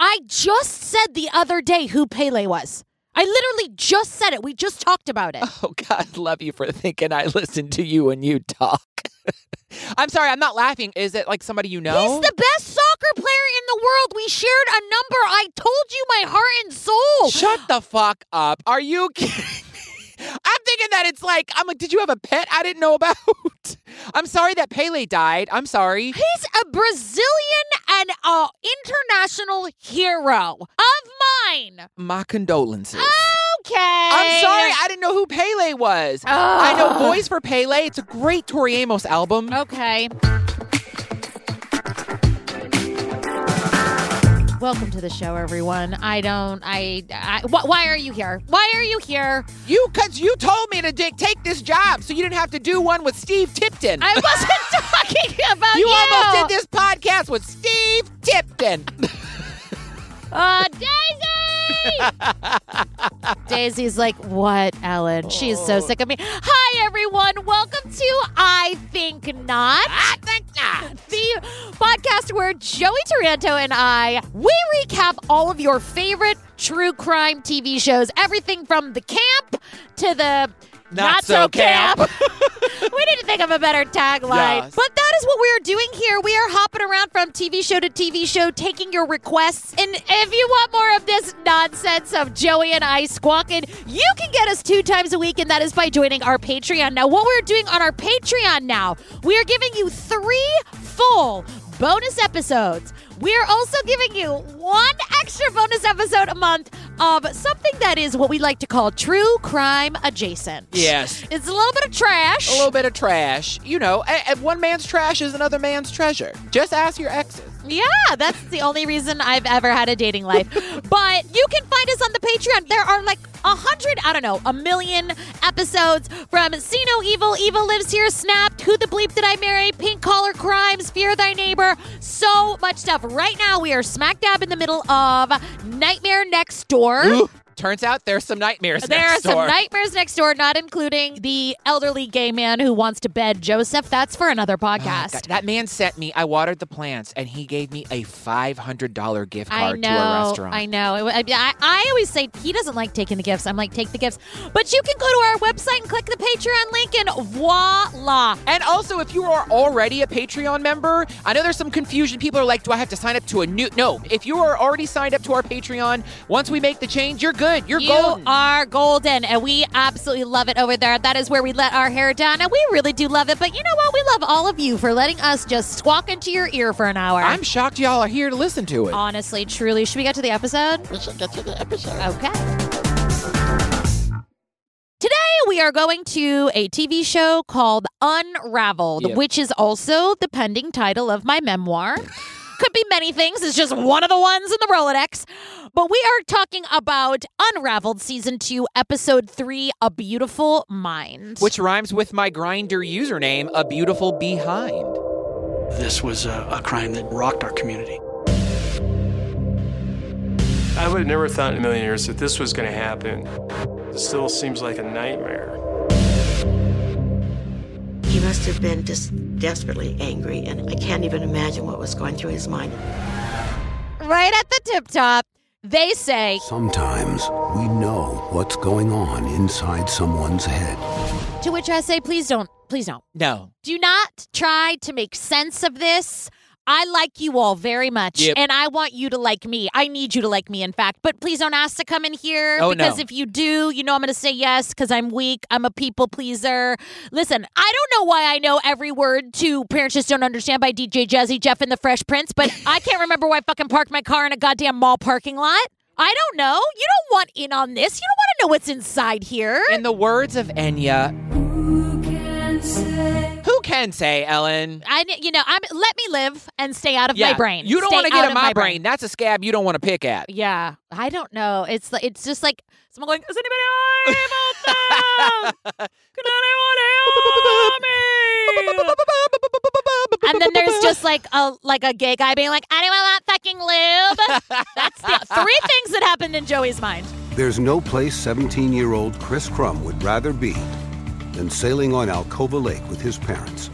I just said the other day who Pele was. I literally just said it. We just talked about it. Oh, God, love you for thinking I listen to you when you talk. I'm sorry, I'm not laughing. Is it like somebody you know? He's the best soccer player in the world. We shared a number. I told you my heart and soul. Shut the fuck up. Are you kidding? I'm thinking that it's like, I'm like, did you have a pet I didn't know about? I'm sorry that Pele died. I'm sorry. He's a Brazilian and a international hero of mine. My condolences. Okay. I'm sorry, I didn't know who Pele was. I know Boys for Pele. It's a great Tori Amos album. Okay. Welcome to the show, everyone. I don't. I. I wh- why are you here? Why are you here? You, because you told me to di- take this job so you didn't have to do one with Steve Tipton. I wasn't talking about you. you almost did this podcast with Steve Tipton. Uh, Daisy! Daisy's like, what, Ellen? She's so sick of me. Hi, everyone. Welcome to I Think Not. I Think Not. The podcast where Joey Taranto and I, we recap all of your favorite true crime TV shows. Everything from the camp to the Not so camp. we need to think of a better tagline. Yes. But that is what we are doing here. We are hopping around from TV show to TV show, taking your requests. And if you want more of this nonsense of Joey and I squawking, you can get us two times a week, and that is by joining our Patreon. Now, what we're doing on our Patreon now, we are giving you three full bonus episodes. We're also giving you one extra bonus episode a month of something that is what we like to call true crime adjacent. Yes. It's a little bit of trash. A little bit of trash. You know, a- and one man's trash is another man's treasure. Just ask your exes. Yeah, that's the only reason I've ever had a dating life. but you can find us on the Patreon. There are like a hundred, I don't know, a million episodes from See No Evil, Evil Lives Here, Snapped, Who the Bleep Did I Marry, Pink Collar Crimes, Fear Thy Neighbor, so much stuff. Right now, we are smack dab in the middle of Nightmare Next Door. Ooh, turns out there's some nightmares There are next some door. nightmares next door, not including the elderly gay man who wants to bed Joseph. That's for another Oh, podcast. God, that man sent me. I watered the plants, and he gave me a five hundred dollar gift card know. to a restaurant. I know. I, I, I always say he doesn't like taking the gifts. I'm like, take the gifts. But you can go to our website and click the Patreon link, and voila. And also, if you are already a Patreon member, I know there's some confusion. People are like, do I have to sign up to a new? No. If you are already signed up to our Patreon, once we make the change, you're good. You're You golden. are golden, and we absolutely love it over there. That is where we let our hair down, and we really do love it. But you know what? We love all of you for letting us just squawk into your ear for an hour. I'm shocked y'all are here to listen to it. honestly, truly. Should we get to the episode? We should get to the episode. Okay. Today we are going to a TV show called Unraveled, Yep. which is also the pending title of my memoir. Could be many things. It's just one of the ones in the Rolodex. But we are talking about Unraveled Season 2, Episode 3, A Beautiful Mind. Which rhymes with my Grindr username, a beautiful behind. This was a, a crime that rocked our community. I would have never thought in a million years that this was going to happen. It still seems like a nightmare. He must have been just desperately angry, and I can't even imagine what was going through his mind. right at the tip top, they say, Sometimes we know what's going on inside someone's head. to which I say, please don't, please don't. No. Do not try to make sense of this. I like you all very much, Yep. and I want you to like me. I need you to like me, in fact. But please don't ask to come in here Oh, because no. if you do, you know I'm going to say yes because I'm weak. I'm a people pleaser. Listen, I don't know why I know every word to Parents Just Don't Understand by DJ Jazzy Jeff and the Fresh Prince, but I can't remember why I fucking parked my car in a goddamn mall parking lot. I don't know. You don't want in on this. You don't want to know what's inside here. In the words of Enya, can say, Ellen? I, you know, I'm let me live and stay out of my brain. You don't want to get in my brain. That's a scab you don't want to pick at. Yeah, I don't know. It's like it's just like someone going, "Is anybody able to? Can anyone help me?" And then there's just like a like a gay guy being like, "Anyone want fucking lube?" That's the three things that happened in Joey's mind. There's no place 17 year old Chris Krumm would rather be than sailing on Alcova Lake with his parents.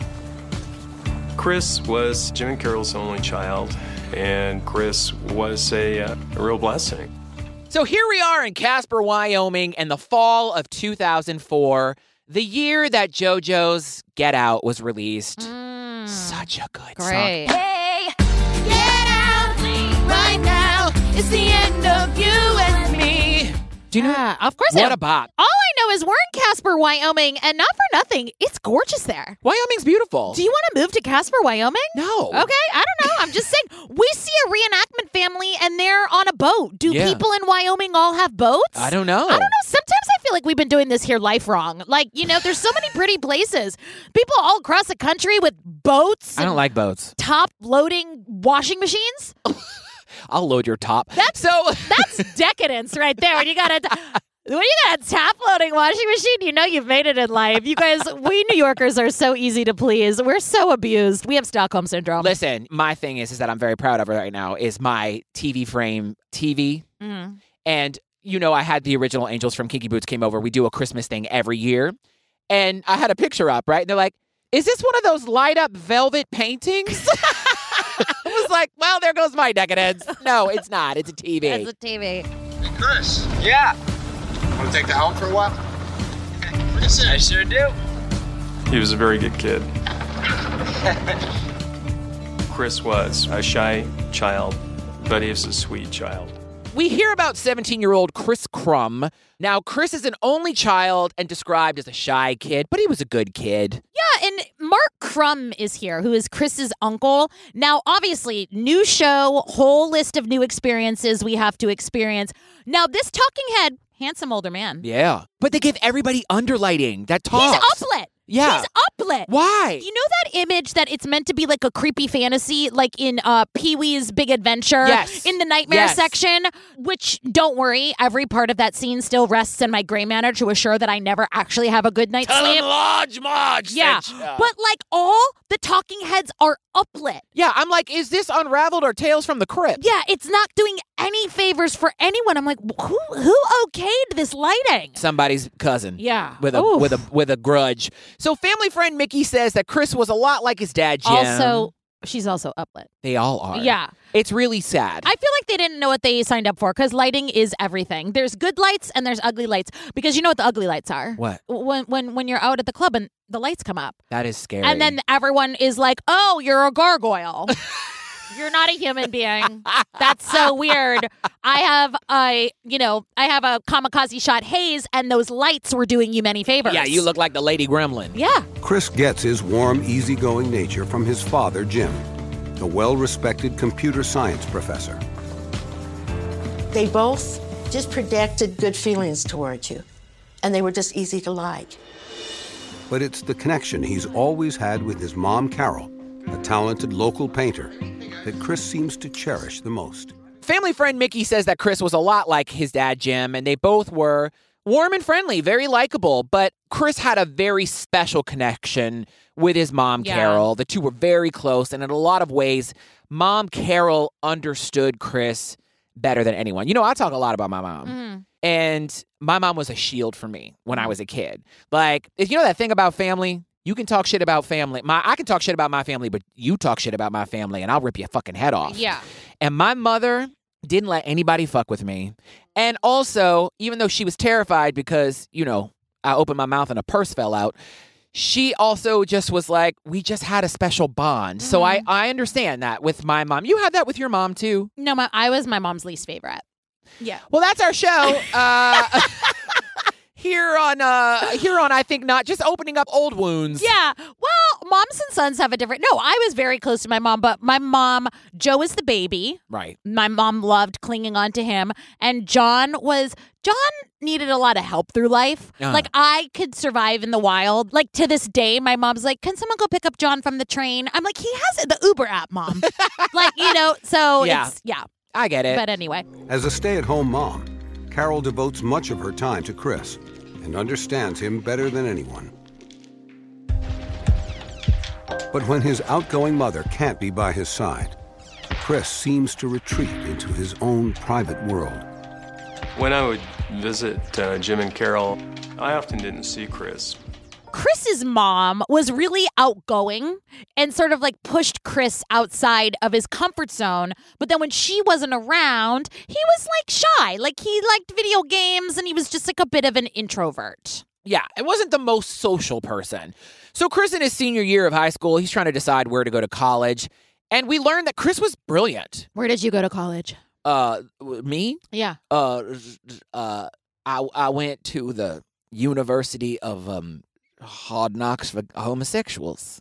Chris was Jim and Carol's only child, and Chris was a, uh, a real blessing. So here we are in Casper, Wyoming, in the fall of 2004, the year that JoJo's Get Out was released. Such a good song. Great. Hey, get out right now. It's the end of you and me. Do you know? Yeah, of course. What a bop. All I know is we're in Casper, Wyoming, and not for nothing, it's gorgeous there. Wyoming's beautiful. Do you want to move to Casper, Wyoming? no. Okay, I don't know. I'm just saying. We see a reenactment family and they're on a boat. Do Yeah. people in Wyoming all have boats? I don't know. I don't know. Sometimes I feel like we've been doing this here life wrong. Like, you know, there's so many pretty places. People all across the country with boats I don't like boats. top loading washing machines. I'll load your top. That's- so. That's decadence right there. When you got a when you got a top loading washing machine, you know you've made it in life. You guys, we New Yorkers are so easy to please. We're so abused. We have Stockholm syndrome. Listen, my thing is, is that I'm very proud of right now. Is my TV frame TV, Mhm. and you know, I had the original Angels from Kinky Boots came over. We do a Christmas thing every year, and I had a picture up, right? And they're like, "Is this one of those light up velvet paintings?" I was like, "Well, there goes my decadence." No, it's not. It's a TV. It's a TV. Chris. Yeah. Want to take the helm for a while? Okay. I sure do. He was a very good kid. Chris was a shy child, but he was a sweet child. we hear about 17 year old Chris Krumm. Now, Chris is an only child and described as a shy kid, but he was a good kid. Yeah, and Mark Krumm is here, who is Chris's uncle. Now, obviously, new show, whole list of new experiences we have to experience. Now, this talking head, handsome older man. Yeah. But they give everybody underlighting that talks. He's uplit. Yeah. He's uplit. Why? You know that image that it's meant to be like a creepy fantasy, like in uh, Pee Wee's Big Adventure? Yes. In the nightmare Yes. section, which don't worry, every part of that scene still rests in my gray matter to assure that I never actually have a good night's sleep. Large Marge. Yeah. But like all the talking heads are uplit. yeah, I'm like, is this Unraveled or Tales from the Crypt? Yeah, it's not doing any favors for anyone. I'm like, who who okayed this lighting? Somebody's cousin. Yeah. With a Oof. with a with a grudge. So family friend Mickey says that Chris was a lot like his dad Jim. Also, she's also uplit. they all are. Yeah. It's really sad. I feel like they didn't know what they signed up for because lighting is everything. There's good lights and there's ugly lights because you know what the ugly lights are. what? When when when you're out at the club and the lights come up That is scary. and then everyone is like, "Oh, you're a gargoyle." You're not a human being. That's so weird. I have a, you know, I have a kamikaze shot haze, and those lights were doing you many favors. Yeah, you look like the Lady Gremlin. Yeah. Chris gets his warm, easygoing nature from his father, Jim, a well respected computer science professor. They both just projected good feelings towards you, and they were just easy to like. But it's the connection he's always had with his mom, Carol, a talented local painter, that Chris seems to cherish the most. Family friend Mickey says that Chris was a lot like his dad Jim, and they both were warm and friendly, very likable. But Chris had a very special connection with his mom, Yeah. Carol. The two were very close, and in a lot of ways, mom Carol understood Chris better than anyone. You know, I talk a lot about my mom. Mhm. And my mom was a shield for me when I was a kid. Like, if you know that thing about family, you can talk shit about family. My I can talk shit about my family, but you talk shit about my family and I'll rip your fucking head off. Yeah. And my mother didn't let anybody fuck with me. And also, even though she was terrified because, you know, I opened my mouth and a purse fell out, she also just was like, we just had a special bond. So I, I understand that with my mom. You had that with your mom too. No, my, I was my mom's least favorite. Yeah. Well, that's our show. Uh, here on uh, here on I think not just opening up old wounds. Yeah. Well, moms and sons have a different. No, I was very close to my mom, but my mom, Joe is the baby. Right. My mom loved clinging on to him, and John was John needed a lot of help through life. Uh. Like I could survive in the wild. Like to this day, my mom's like, "Can someone go pick up John from the train?" I'm like, "He has the Uber app, mom." like you know, so Yeah. it's yeah. I get it. But anyway, As a stay at home mom, Carol devotes much of her time to Chris and understands him better than anyone. But when his outgoing mother can't be by his side, Chris seems to retreat into his own private world. When I would visit uh, Jim and Carol, I often didn't see Chris. Chris's mom was really outgoing and sort of like pushed Chris outside of his comfort zone. But then when she wasn't around, he was like shy. Like he liked video games and he was just like a bit of an introvert. Yeah, it wasn't the most social person. So Chris in his senior year of high school, he's trying to decide where to go to college. And we learned that Chris was brilliant. Where did you go to college? Uh me? Yeah. Uh uh I I went to the University of um Hard Knocks for Homosexuals.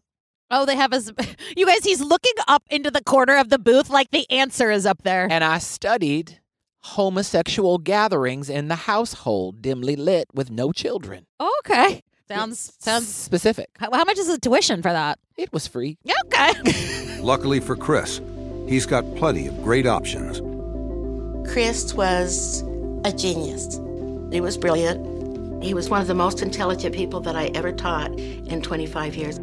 Oh, they have us. You guys, he's looking up into the corner of the booth like the answer is up there. And I studied homosexual gatherings in the household dimly lit with no children. Okay. Sounds sounds specific. How, how much is the tuition for that? It was free. Okay. Luckily for Chris, he's got plenty of great options. Chris was a genius. He was brilliant. He was one of the most intelligent people that I ever taught in 25 years.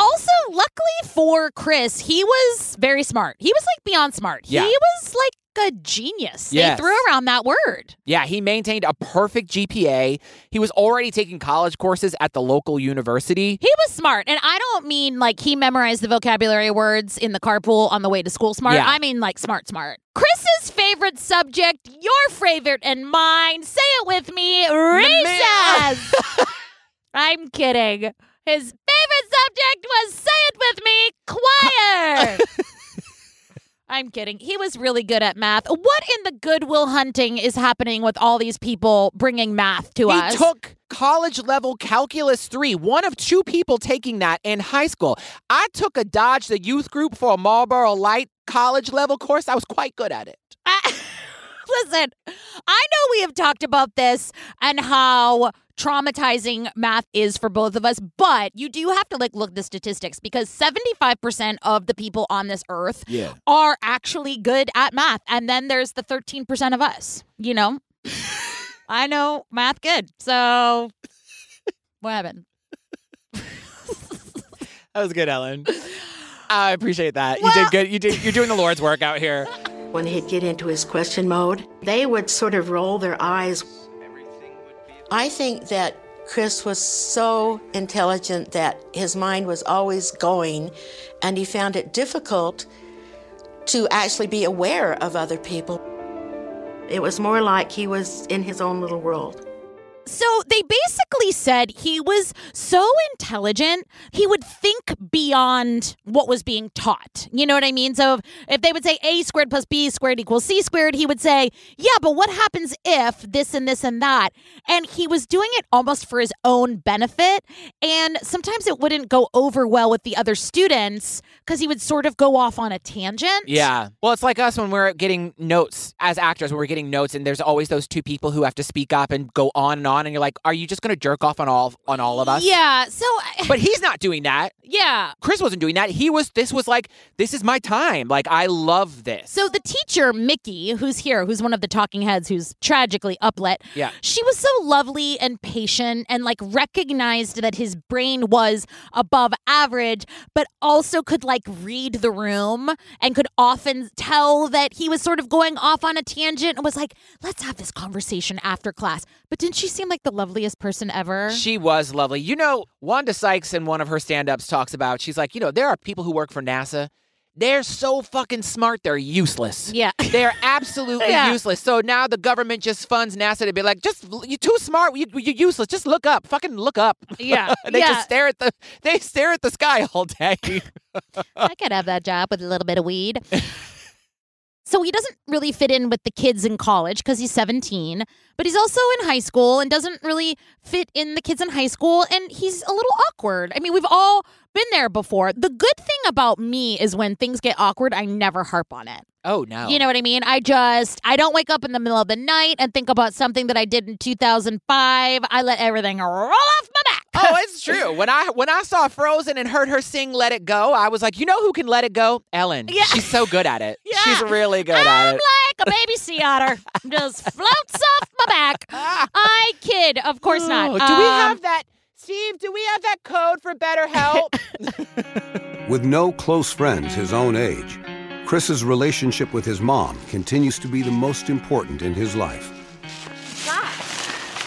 Also, luckily for Chris, he was very smart. He was like beyond smart. Yeah. He was like a genius. Yes. They threw around that word. Yeah, he maintained a perfect GPA. He was already taking college courses at the local university. He was smart. And I don't mean like he memorized the vocabulary words in the carpool on the way to school smart. Yeah. I mean like smart, smart. Chris's favorite subject, your favorite and mine. Say it with me. Recess. I'm kidding. His favorite subject was say it with me, choir. I'm kidding. He was really good at math. What in the goodwill hunting is happening with all these people bringing math to us? he us? took college level calculus 3 one of two people taking that in high school i took a dodge the youth group for a marlboro light college level course i was quite good at it I- Listen, I know we have talked about this and how traumatizing math is for both of us, but you do have to like look at the statistics because 75% of the people on this earth yeah are actually good at math. And then there's the 13% of us, you know? I know math good. So what happened? that was good ellen i appreciate that you did good you did you're doing the lord's work out here When he'd get into his question mode, they would sort of roll their eyes. I think that Chris was so intelligent that his mind was always going, and he found it difficult to actually be aware of other people. It was more like he was in his own little world. So they basically said he was so intelligent, he would think beyond what was being taught. You know what I mean? So if, if they would say A squared plus B squared equals C squared, he would say, Yeah, but what happens if this and this and that? And he was doing it almost for his own benefit. And sometimes it wouldn't go over well with the other students because he would sort of go off on a tangent. Yeah. Well, it's like us when we're getting notes as actors, when we're getting notes, and there's always those two people who have to speak up and go on and on, and you're like, "Are you just going to jerk off on all on all of us?" Yeah. So, But he's not doing that. yeah. Chris wasn't doing that. He was. This was like, this is my time. Like, I love this. So the teacher, Mickey, who's here, who's one of the talking heads who's tragically uplet, Yeah. she was so lovely and patient and like recognized that his brain was above average, but also could like read the room and could often tell that he was sort of going off on a tangent and was like, let's have this conversation after class. But didn't she seem like the loveliest person ever? She was lovely. You know, Wanda Sykes in one of her stand ups talks about, she's like, you know, there are people who work for NASA. They're so fucking smart, they're useless. yeah. They're absolutely Yeah. useless. So now the government just funds NASA to be like, just you're too smart. You, you're useless. Just look up. Fucking look up. Yeah. they yeah. just stare at the they stare at the sky all day. I could have that job with a little bit of weed. So he doesn't really fit in with the kids in college because he's 17, but he's also in high school and doesn't really fit in the kids in high school. And he's a little awkward. I mean, we've all been there before. The good thing about me is when things get awkward, I never harp on it. oh no. You know what I mean? I just, I don't wake up in the middle of the night and think about something that I did in 2005. I let everything roll off my back. Oh, it's true. When I when I saw Frozen and heard her sing "Let It Go," I was like, you know who can let it go? Ellen. Yeah. She's so good at it. Yeah. She's really good at it. I'm at it. like a baby sea otter. Just floats off my back. I kid. Of course not. Do we Um, have that, Steve? Do we have that code for better help? With no close friends his own age, Chris's relationship with his mom continues to be the most important in his life.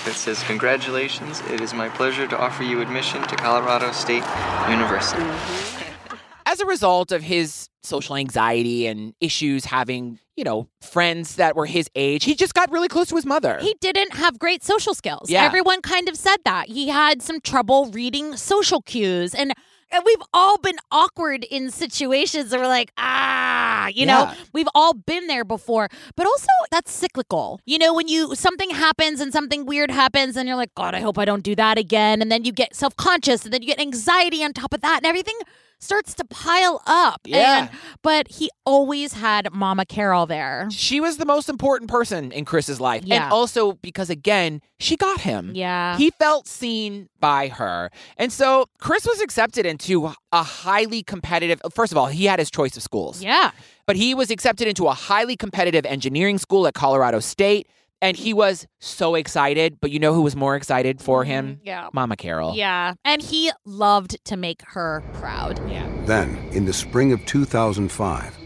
That says, Congratulations, it is my pleasure to offer you admission to Colorado State University. As a result of his social anxiety and issues having, you know, friends that were his age, he just got really close to his mother. He didn't have great social skills. Yeah. Everyone kind of said that. He had some trouble reading social cues. And and we've all been awkward in situations that we're like, ah, you know, Yeah. we've all been there before. But also, that's cyclical. You know, when you something happens and something weird happens, and you're like, God, I hope I don't do that again. And then you get self conscious, and then you get anxiety on top of that, and everything starts to pile up. Yeah. And, but he always had Mama Carol there. she was the most important person in Chris's life. Yeah. And also because, again, she got him. Yeah. He felt seen by her. And so Chris was accepted into a highly competitive, first of all, he had his choice of schools. yeah. But he was accepted into a highly competitive engineering school at Colorado State. And he was so excited. But you know who was more excited for him? Yeah. Mama Carol. Yeah. And he loved to make her proud. Yeah. Then, in the spring of 2005,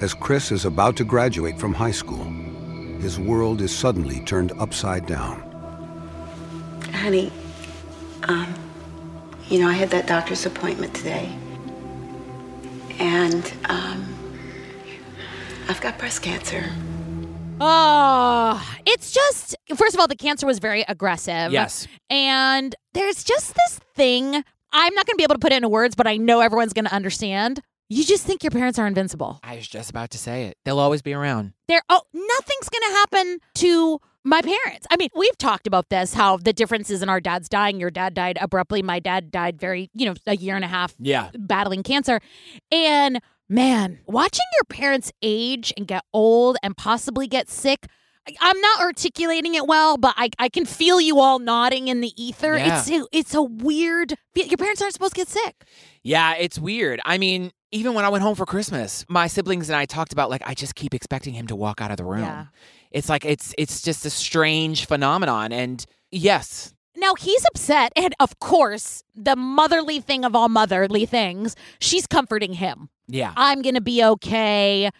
as Chris is about to graduate from high school, his world is suddenly turned upside down. Honey, um, you know, I had that doctor's appointment today. And, um, I've got breast cancer. Oh, it's just, first of all, the cancer was very aggressive. Yes. And there's just this thing. I'm not going to be able to put it into words, but I know everyone's going to understand. You just think your parents are invincible. I was just about to say it. They'll always be around. They're, oh, nothing's going to happen to my parents. I mean, we've talked about this, how the differences in our dads dying. Your dad died abruptly. My dad died very, you know, a year and a half Yeah. battling cancer. And man, watching your parents age and get old and possibly get sick. I'm not articulating it well, but I, I can feel you all nodding in the ether. Yeah. It's a, it's a weird. Your parents aren't supposed to get sick. Yeah, it's weird. I mean, even when I went home for Christmas, my siblings and I talked about like I just keep expecting him to walk out of the room. Yeah. It's like it's it's just a strange phenomenon and yes, Now he's upset, and of course, the motherly thing of all motherly things, she's comforting him. Yeah. I'm gonna be okay.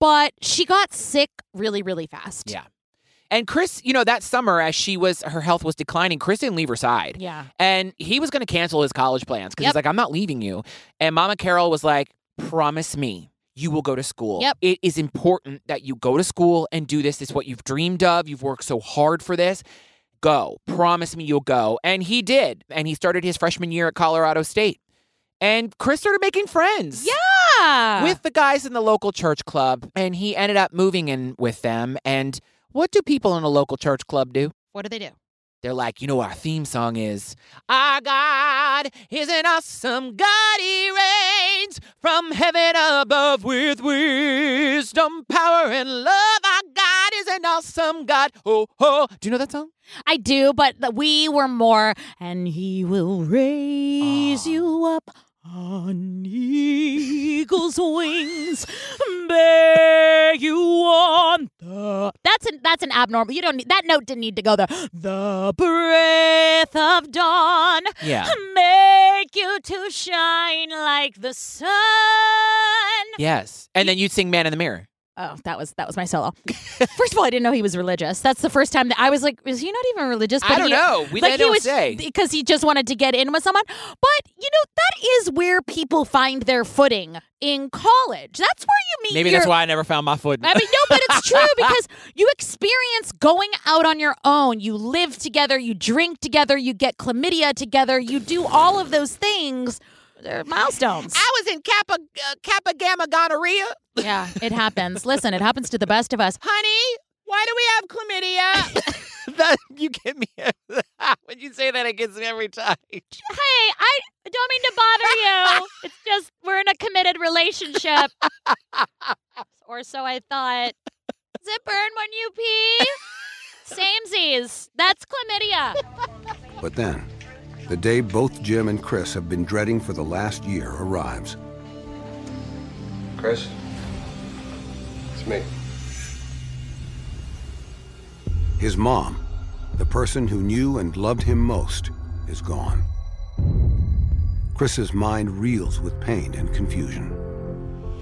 But she got sick really, really fast. Yeah. And Chris, you know, that summer as she was her health was declining, Chris didn't leave her side. Yeah. And he was going to cancel his college plans because Yep. he's like, I'm not leaving you. And Mama Carol was like, Promise me you will go to school. Yep. It is important that you go to school and do this. It's what you've dreamed of. You've worked so hard for this. Go. Promise me you'll go. And he did. And he started his freshman year at Colorado State. And Chris started making friends. Yeah. With the guys in the local church club. And he ended up moving in with them. And what do people in a local church club do? what do they do? They're like, you know, our theme song is Our God is an awesome God. He reigns from heaven above with wisdom, power, and love. Our God is an awesome God. Oh, oh. Do you know that song? I do, but we were more, and he will raise you up on eagle's wings, bear you on the. That's an that's an abnormal. You don't need that note. Didn't need to go there. The breath of dawn, Yeah. make you to shine like the sun. Yes. And then you'd sing Man in the Mirror. Oh, that was that was my solo. First of all, I didn't know he was religious. That's the first time that I was like, is he not even religious? I don't he, know. We- like he was say. because he just wanted to get in with someone. But you know that is where people find their footing in college. That's where you meet. Maybe your, that's why I never found my foot. I mean, no, but it's true because you experience going out on your own. You live together, you drink together, you get chlamydia together, you do all of those things. They're milestones. I was in Kappa, uh, Kappa Gamma Gonorrhea. Yeah, it happens. Listen, it happens to the best of us. Honey, why do we have chlamydia? that you get me when you say that it gets me every time. Hey, I don't mean to bother you. it's just we're in a committed relationship. or so I thought. Does it burn when you pee? Samesies. That's chlamydia. But then, the day both Jim and Chris have been dreading for the last year arrives. Chris? It's me. His mom, the person who knew and loved him most, is gone. Chris's mind reels with pain and confusion.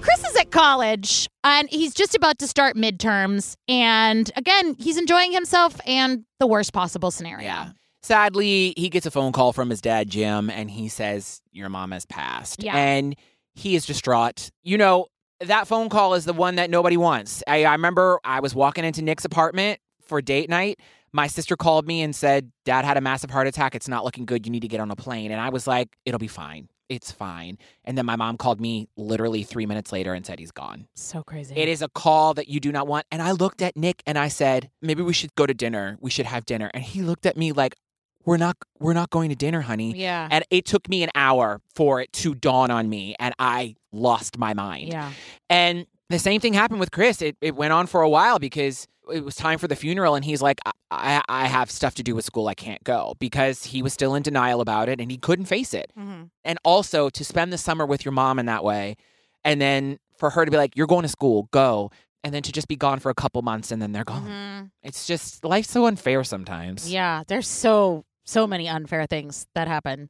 Chris is at at college and he's just about to start midterms. And again, he's enjoying himself and the worst possible scenario. Yeah. Sadly, he gets a phone call from his dad, Jim, and he says, Your mom has passed. Yeah. And he is distraught. You know, that phone call is the one that nobody wants. I, I remember I was walking into Nick's apartment for date night. My sister called me and said, Dad had a massive heart attack. It's not looking good. You need to get on a plane. And I was like, It'll be fine. It's fine. And then my mom called me literally three minutes later and said he's gone. So crazy. It is a call that you do not want. And I looked at Nick and I said, maybe we should go to dinner. We should have dinner. And he looked at me like, we're not we're not going to dinner, honey. Yeah. And it took me an hour for it to dawn on me and I lost my mind. Yeah. And the same thing happened with Chris. It it went on for a while because it was time for the funeral and he's like I, I, I have stuff to do with school. I can't go because he was still in denial about it and he couldn't face it. Mhm. And also to spend the summer with your mom in that way and then for her to be like you're going to school, go. And then to just be gone for a couple months and then they're gone. Mhm. It's just life's so unfair sometimes. Yeah, they're so so many unfair things that happen.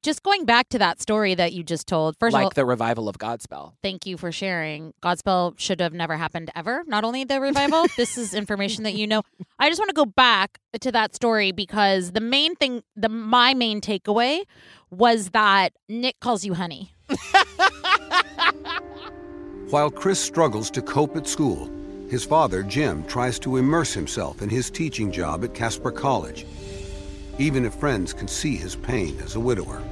Just going back to that story that you just told. First like of all, the revival of Godspell. thank you for sharing. Godspell should have never happened ever. Not only the revival, this is information that you know. I just want to go back to that story because the main thing, the my main takeaway was that Nick calls you honey. While Chris struggles to cope at school, his father, Jim, tries to immerse himself in his teaching job at Casper College, even if friends can see his pain as a widower.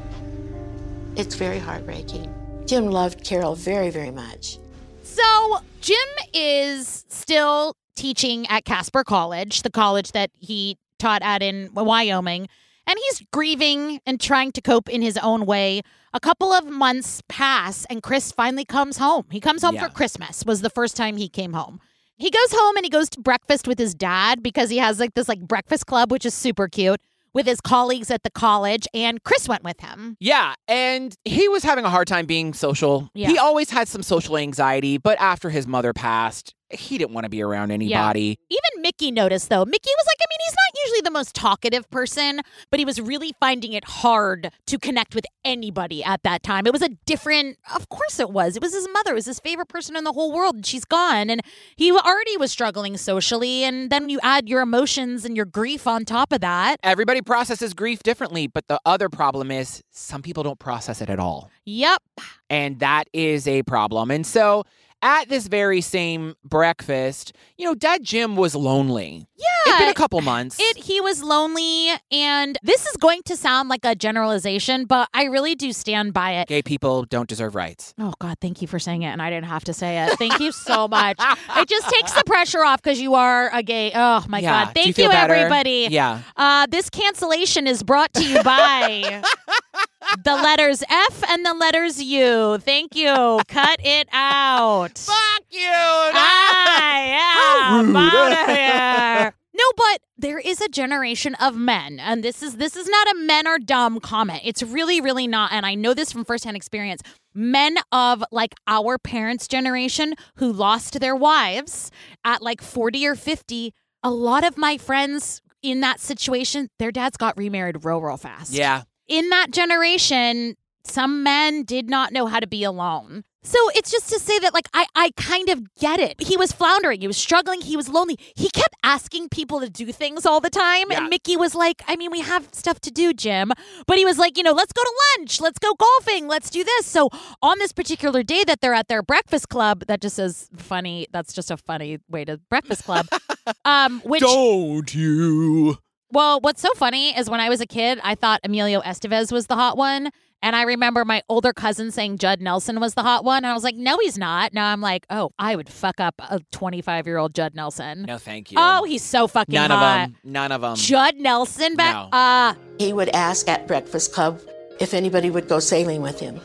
It's very heartbreaking. Jim loved Carol very, very much. So Jim is still teaching at Casper College, the college that he taught at in Wyoming, and he's grieving and trying to cope in his own way. A couple of months pass, and Chris finally comes home. He comes home Yeah. for Christmas. Was the first time he came home. He goes home and he goes to breakfast with his dad because he has like this like breakfast club, which is super cute, with his colleagues at the college. And Chris went with him. Yeah, and he was having a hard time being social. Yeah. He always had some social anxiety, but after his mother passed, he didn't want to be around anybody. Even Mickey noticed though. Mickey was like, I mean, he's not usually the most talkative person, but he was really finding it hard to connect with anybody at that time. It was a different, of course it was. It was his mother, it was his favorite person in the whole world, and she's gone. And he already was struggling socially. And then you add your emotions and your grief on top of that. Everybody processes grief differently, but the other problem is some people don't process it at all. Yep. And that is a problem. And so at this very same breakfast, you know, Dad Jim was lonely. Yeah. It's been a couple months. It he was lonely and this is going to sound like a generalization, but I really do stand by it. Gay people don't deserve rights. Oh God, thank you for saying it, and I didn't have to say it. Thank you so much. it just takes the pressure off because you are a gay. Oh my Yeah. God, Do you thank better? everybody. Yeah. Uh, this cancellation is brought to you by the letters F and the letters U. Thank you. Cut it out. Fuck you. Ah, yeah, I'm outta here. No, but there is a generation of men, and this is this is not a men are dumb comment. It's really, really not. And I know this from firsthand experience. Men of like our parents' generation who lost their wives at like 40 or 50. A lot of my friends in that situation, their dads got remarried real, real fast Yeah. In that generation, some men did not know how to be alone. So it's just to say that, like, I, I kind of get it. He was floundering. He was struggling. He was lonely. He kept asking people to do things all the time. Yeah. And Mickey was like, I mean, we have stuff to do, Jim. But he was like, you know, let's go to lunch. Let's go golfing. Let's do this. So on this particular day that they're at their breakfast club, that just says funny. That's just a funny way to breakfast club. um, which Don't you? Well, what's so funny is when I was a kid, I thought Emilio Estevez was the hot one. And I remember my older cousin saying Judd Nelson was the hot one. And I was like, no, he's not. Now I'm like, oh, I would fuck up a 25 year old Judd Nelson. No, thank you. Oh, he's so fucking None hot. of them. None of them. Judd Nelson back. No. Uh, He would ask at Breakfast Club if anybody would go sailing with him.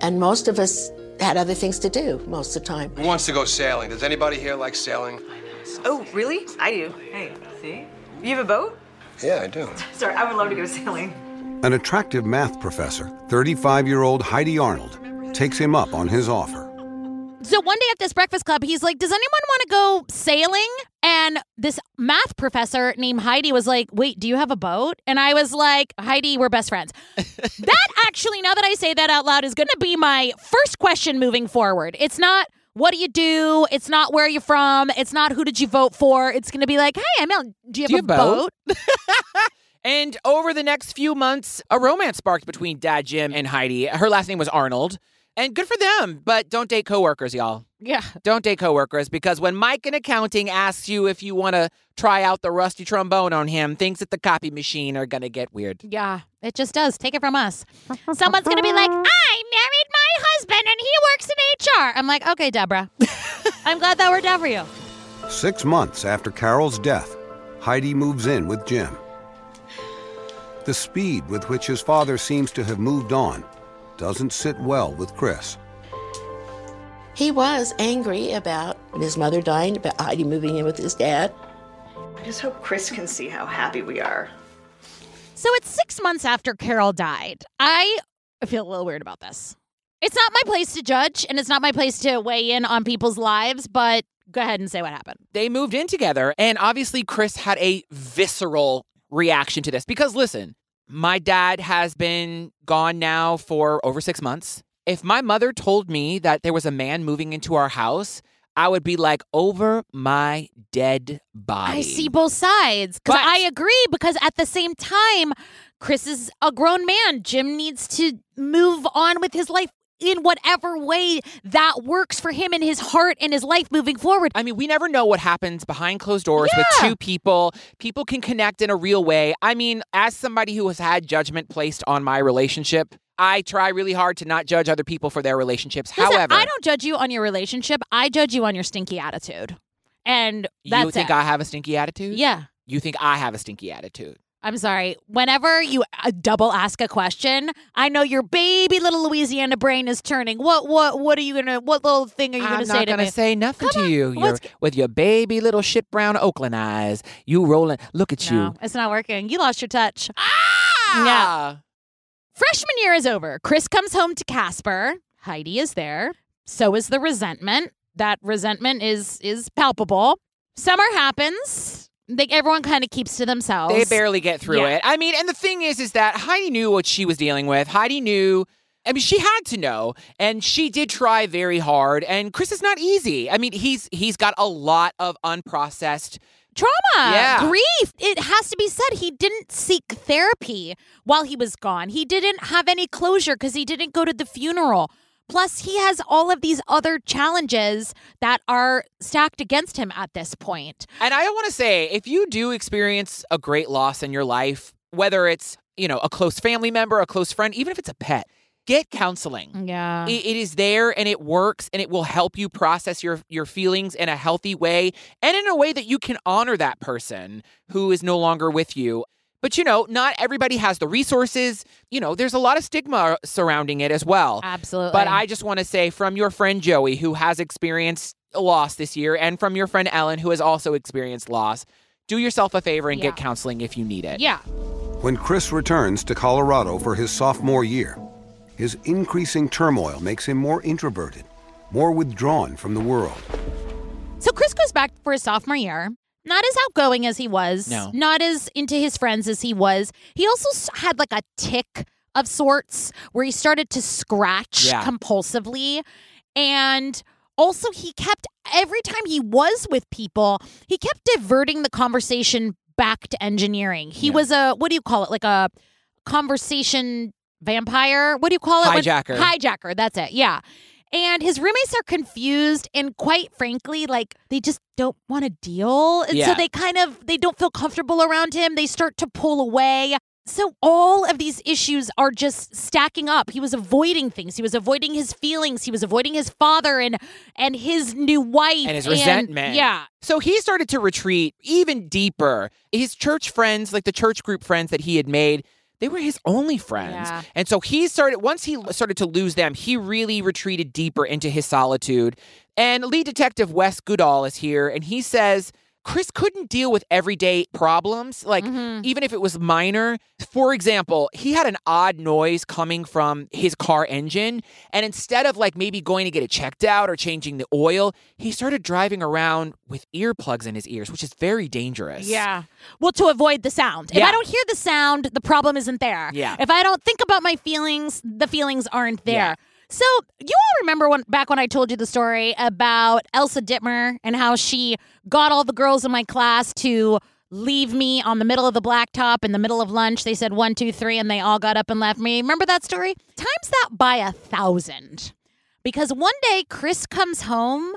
And most of us had other things to do most of the time. Who wants to go sailing? Does anybody here like sailing? Oh, really? I do. Hey, see? You have a boat? Yeah, I do. Sorry, I would love to go sailing. An attractive math professor, 35 year old Heidi Arnold, takes him up on his offer. so one day at this breakfast club, he's like, does anyone want to go sailing? And this math professor named Heidi was like, wait, do you have a boat? And I was like, Heidi, we're best friends. that actually, now that I say that out loud, is going to be my first question moving forward. It's not, what do you do? It's not where you're from. It's not who did you vote for. It's going to be like, hey, I'm out. Do you have Do you a boat? vote? And over the next few months, a romance sparked between Dad Jim and Heidi. Her last name was Arnold. And good for them, but don't date coworkers, y'all. Yeah. Don't date coworkers because when Mike in accounting asks you if you want to try out the rusty trombone on him, things at the copy machine are going to get weird. Yeah, it just does. Take it from us. Someone's going to be like, I married my husband works in HR. I'm like, okay, Deborah. I'm glad that worked out for you. Six months after Carol's death, Heidi moves in with Jim. The speed with which his father seems to have moved on doesn't sit well with Chris. He was angry about his mother dying, about Heidi moving in with his dad. I just hope Chris can see how happy we are. So it's six months after Carol died. I feel a little weird about this. It's not my place to judge, and it's not my place to weigh in on people's lives, but go ahead and say what happened. They moved in together, and obviously, Chris had a visceral reaction to this because listen, my dad has been gone now for over six months. If my mother told me that there was a man moving into our house, I would be like, over my dead body. I see both sides because But- I agree. Because at the same time, Chris is a grown man. Jim needs to move on with his life in whatever way that works for him in his heart and his life moving forward. I mean, we never know what happens behind closed doors with two people. People can connect in a real way. I mean, as somebody who has had judgment placed on my relationship, I try really hard to not judge other people for their relationships. Listen, However, I don't judge you on your relationship. I judge you on your stinky attitude, and that's you think it. I have a stinky attitude? yeah. You think I have a stinky attitude? I'm sorry. Whenever you uh, double ask a question, I know your baby little Louisiana brain is turning. What what what are you gonna? What little thing are you I'm gonna not say to gonna me? say nothing to you. You're, with your baby little shit brown Oakland eyes. You rolling. Look at no, you. it's not working. You lost your touch. Ah! Yeah. Freshman year is over. Chris comes home to Casper. Heidi is there. So is the resentment. That resentment is is palpable. Summer happens. They, everyone kind of keeps to themselves. They barely get through Yeah. it. I mean, and the thing is, is that Heidi knew what she was dealing with. Heidi knew. I mean, she had to know, and she did try very hard. And Chris is not easy. I mean, he's he's got a lot of unprocessed trauma, Yeah. grief. It has to be said, he didn't seek therapy while he was gone. He didn't have any closure because he didn't go to the funeral. Plus, he has all of these other challenges that are stacked against him at this point. And I want to say, if you do experience a great loss in your life, whether it's, you know, a close family member, a close friend, even if it's a pet, get counseling. Yeah. It- it is there and it works and it will help you process your your feelings in a healthy way and in a way that you can honor that person who is no longer with you. But you know, not everybody has the resources. You know, there's a lot of stigma surrounding it as well. Absolutely. But I just want to say from your friend Joey, who has experienced loss this year, and from your friend Ellen, who has also experienced loss, do yourself a favor and get counseling if you need it. Yeah. When Chris returns to Colorado for his sophomore year, his increasing turmoil makes him more introverted, more withdrawn from the world. So Chris goes back for his sophomore year. Not as outgoing as he was. No. Not as into his friends as he was. He also had like a tick of sorts where he started to scratch Yeah. compulsively. And also, he kept, every time he was with people, he kept diverting the conversation back to engineering. He Yeah. was a, what do you call it? Like a conversation vampire? What do you call it? When- Hijacker. hijacker. That's it. Yeah. And his roommates are confused and quite frankly, like they just don't want to deal. And so they kind of they don't feel comfortable around him. They start to pull away. So all of these issues are just stacking up. He was avoiding things. He was avoiding his feelings. He was avoiding his father and and his new wife and his resentment. yeah. So he started to retreat even deeper. His church friends, like the church group friends that he had made, they were his only friends. Yeah. And so he started, once he started to lose them, he really retreated deeper into his solitude. And lead detective Wes Goodall is here, and he says, Chris couldn't deal with everyday problems, like Mhm. even if it was minor. For example, he had an odd noise coming from his car engine, and instead of like maybe going to get it checked out or changing the oil, he started driving around with earplugs in his ears, which is very dangerous. Yeah. Well, to avoid the sound. If I don't hear the sound, the problem isn't there. Yeah. If I don't think about my feelings, the feelings aren't there. Yeah. So you all remember when back when I told you the story about Elsa Dittmer and how she got all the girls in my class to leave me on the middle of the blacktop in the middle of lunch. They said one, two, three, and they all got up and left me. Remember that story? Times that by a thousand. Because one day Chris comes home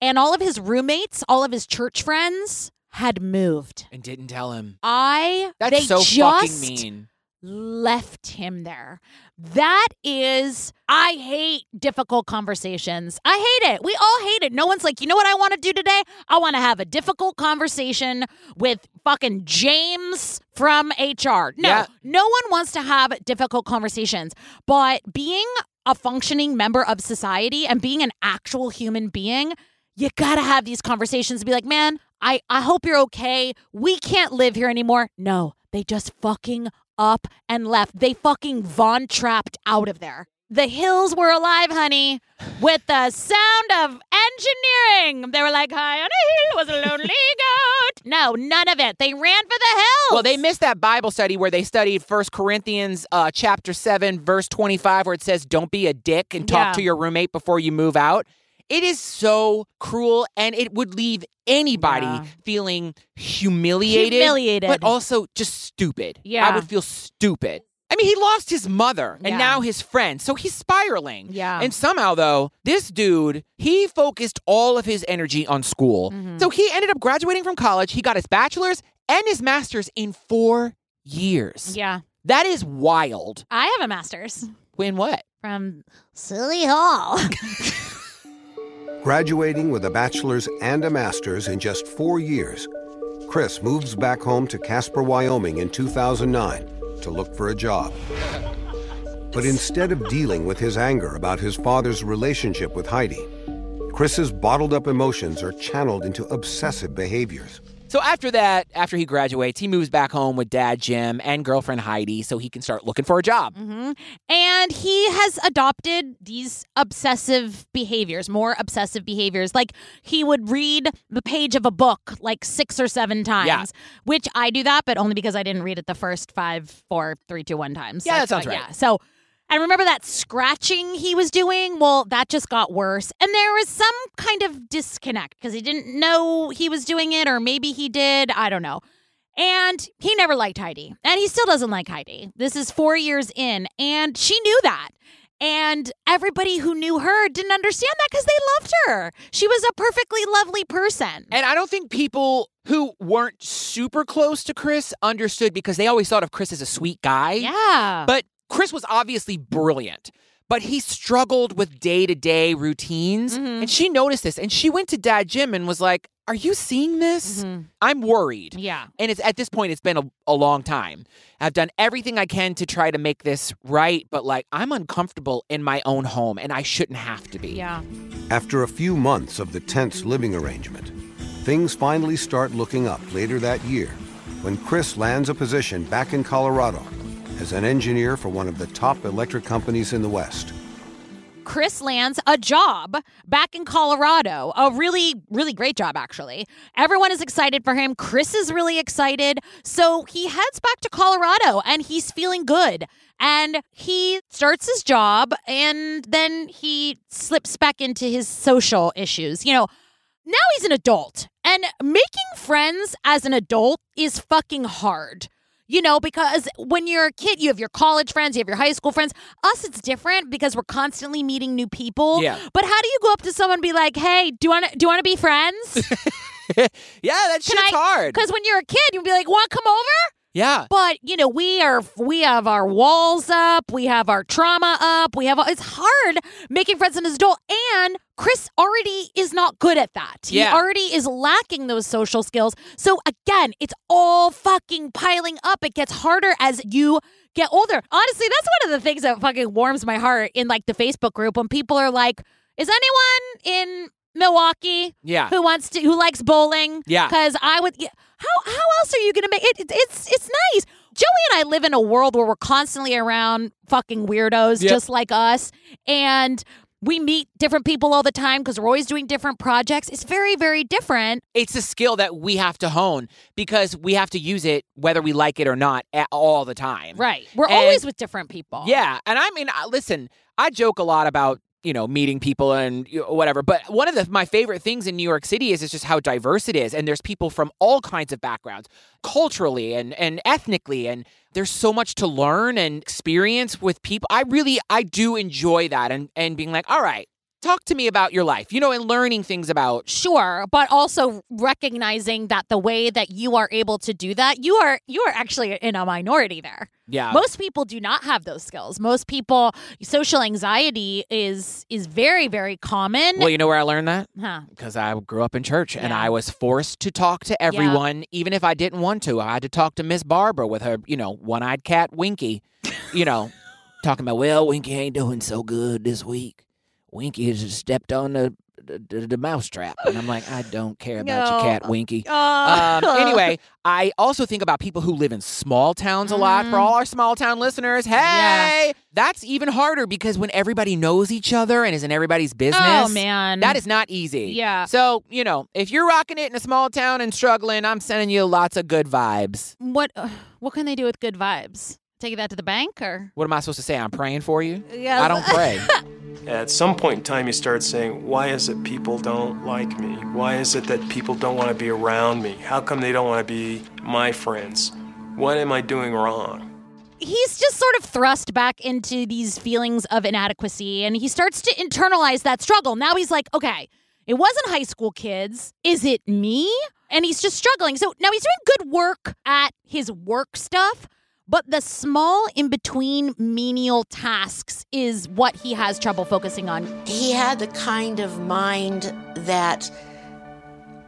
and all of his roommates, all of his church friends had moved. And didn't tell him. I That's they so just fucking mean. Left him there. That is, I hate difficult conversations. I hate it. We all hate it. No one's like, you know what I want to do today? I want to have a difficult conversation with fucking James from HR. No, Yeah. no one wants to have difficult conversations. But being a functioning member of society and being an actual human being, you gotta have these conversations and be like, man, I, I hope you're okay. We can't live here anymore. No, they just fucking up and left. They fucking Von trapped out of there. The hills were alive, honey, with the sound of engineering. They were like, high on a hill was a lonely goat. No, none of it. They ran for the hills. Well, they missed that Bible study where they studied First Corinthians uh, chapter 7, verse 25, where it says, Don't be a dick and talk Yeah. to your roommate before you move out. It is so cruel and it would leave anybody Yeah. feeling humiliated, Humiliated. but also just stupid. Yeah. I would feel stupid. I mean, he lost his mother and Yeah. now his friend, so he's spiraling. Yeah. And somehow, though, this dude, he focused all of his energy on school. Mhm. So he ended up graduating from college. He got his bachelor's and his master's in four years. Yeah. That is wild. I have a master's When what? from Silly Hall. Graduating with a bachelor's and a master's in just four years, Chris moves back home to Casper, Wyoming in 2009 to look for a job. But instead of dealing with his anger about his father's relationship with Heidi, Chris's bottled up emotions are channeled into obsessive behaviors. So after that, after he graduates, he moves back home with dad Jim and girlfriend Heidi so he can start looking for a job. hmm And he has adopted these obsessive behaviors, more obsessive behaviors. Like he would read the page of a book like six or seven times, Yeah. which I do that, but only because I didn't read it the first five, four, three, two, one times. Yeah, that sounds right. Yeah. So, and remember that scratching he was doing? Well, that just got worse. And there was some kind of disconnect because he didn't know he was doing it, or maybe he did. I don't know. And he never liked Heidi. And he still doesn't like Heidi. This is four years in, and she knew that. And everybody who knew her didn't understand that because they loved her. She was a perfectly lovely person. And I don't think people who weren't super close to Chris understood because they always thought of Chris as a sweet guy. Yeah. But Chris was obviously brilliant, but he struggled with day to day routines. Mm-hmm. And she noticed this and she went to dad Jim and was like, Are you seeing this? I'm worried. Mm-hmm. Yeah. And it's at this point, it's been a, a long time. I've done everything I can to try to make this right, but like I'm uncomfortable in my own home and I shouldn't have to be. Yeah. After a few months of the tense living arrangement, things finally start looking up later that year when Chris lands a position back in Colorado as an engineer for one of the top electric companies in the West. Chris lands a job back in Colorado. A really, really great job, actually. Everyone is excited for him. Chris is really excited. So he heads back to Colorado and he's feeling good. And he starts his job and then he slips back into his social issues. You know, now he's an adult and making friends as an adult is fucking hard. You know, because when you're a kid, you have your college friends, you have your high school friends. Us, it's different because we're constantly meeting new people. Yeah. But how do you go up to someone and be like, "Hey, do you want to do you want to be friends?" yeah, that shit's hard. Because when you're a kid, you'd be like, "Want to come over?" Yeah. But you know, we are we have our walls up, we have our trauma up, we have it's hard making friends as an adult. And Chris already is not good at that. Yeah. He already is lacking those social skills. So again, it's all fucking piling up. It gets harder as you get older. Honestly, that's one of the things that fucking warms my heart in like the Facebook group when people are like, "Is anyone in Milwaukee Yeah. who wants to who likes bowling?" Yeah. because I would. yeah, How how else are you gonna make it? it- It's it's nice. Joey and I live in a world where we're constantly around fucking weirdos Yep. just like us, and we meet different people all the time because we're always doing different projects. It's very, very different. It's a skill that we have to hone because we have to use it whether we like it or not at all the time. Right. We're And- always with different people. Yeah, and I mean, listen, I joke a lot about you know meeting people and whatever, but one of the my favorite things in New York City is is just how diverse it is, and there's people from all kinds of backgrounds, culturally and and ethnically, and there's so much to learn and experience with people. I really I do enjoy that, and and being like, all right, talk to me about your life, you know, and learning things about. Sure, but also recognizing that the way that you are able to do that, you are you are actually in a minority there. Yeah. Most people do not have those skills. Most people social anxiety is is very very common. Well, you know where I learned that? Huh. because I grew up in church and I was forced to talk to everyone, even if I didn't want to. I had to talk to Miss Barbara with her, you know, one eyed cat Winky, you know, talking about, well, Winky ain't doing so good this week. Winky has stepped on the, the, the mousetrap. And I'm like, I don't care about your cat, Winky. Um, anyway, I also think about people who live in small towns a lot. For all our small town listeners, hey, that's even harder because when everybody knows each other and is in everybody's business, Oh, man. that is not easy. Yeah. So you know, if you're rocking it in a small town and struggling, I'm sending you lots of good vibes. What uh, what can they do with good vibes? Take that to the bank or What am I supposed to say? I'm praying for you. Yeah. I don't pray. At some point in time, you start saying, Why is it people don't like me? Why is it that people don't want to be around me? How come they don't want to be my friends? What am I doing wrong? he's just sort of thrust back into these feelings of inadequacy and he starts to internalize that struggle. Now he's like, okay, it wasn't high school kids. Is it me? And he's just struggling. So now he's doing good work at his work stuff, but the small in between menial tasks is what he has trouble focusing on. He had the kind of mind that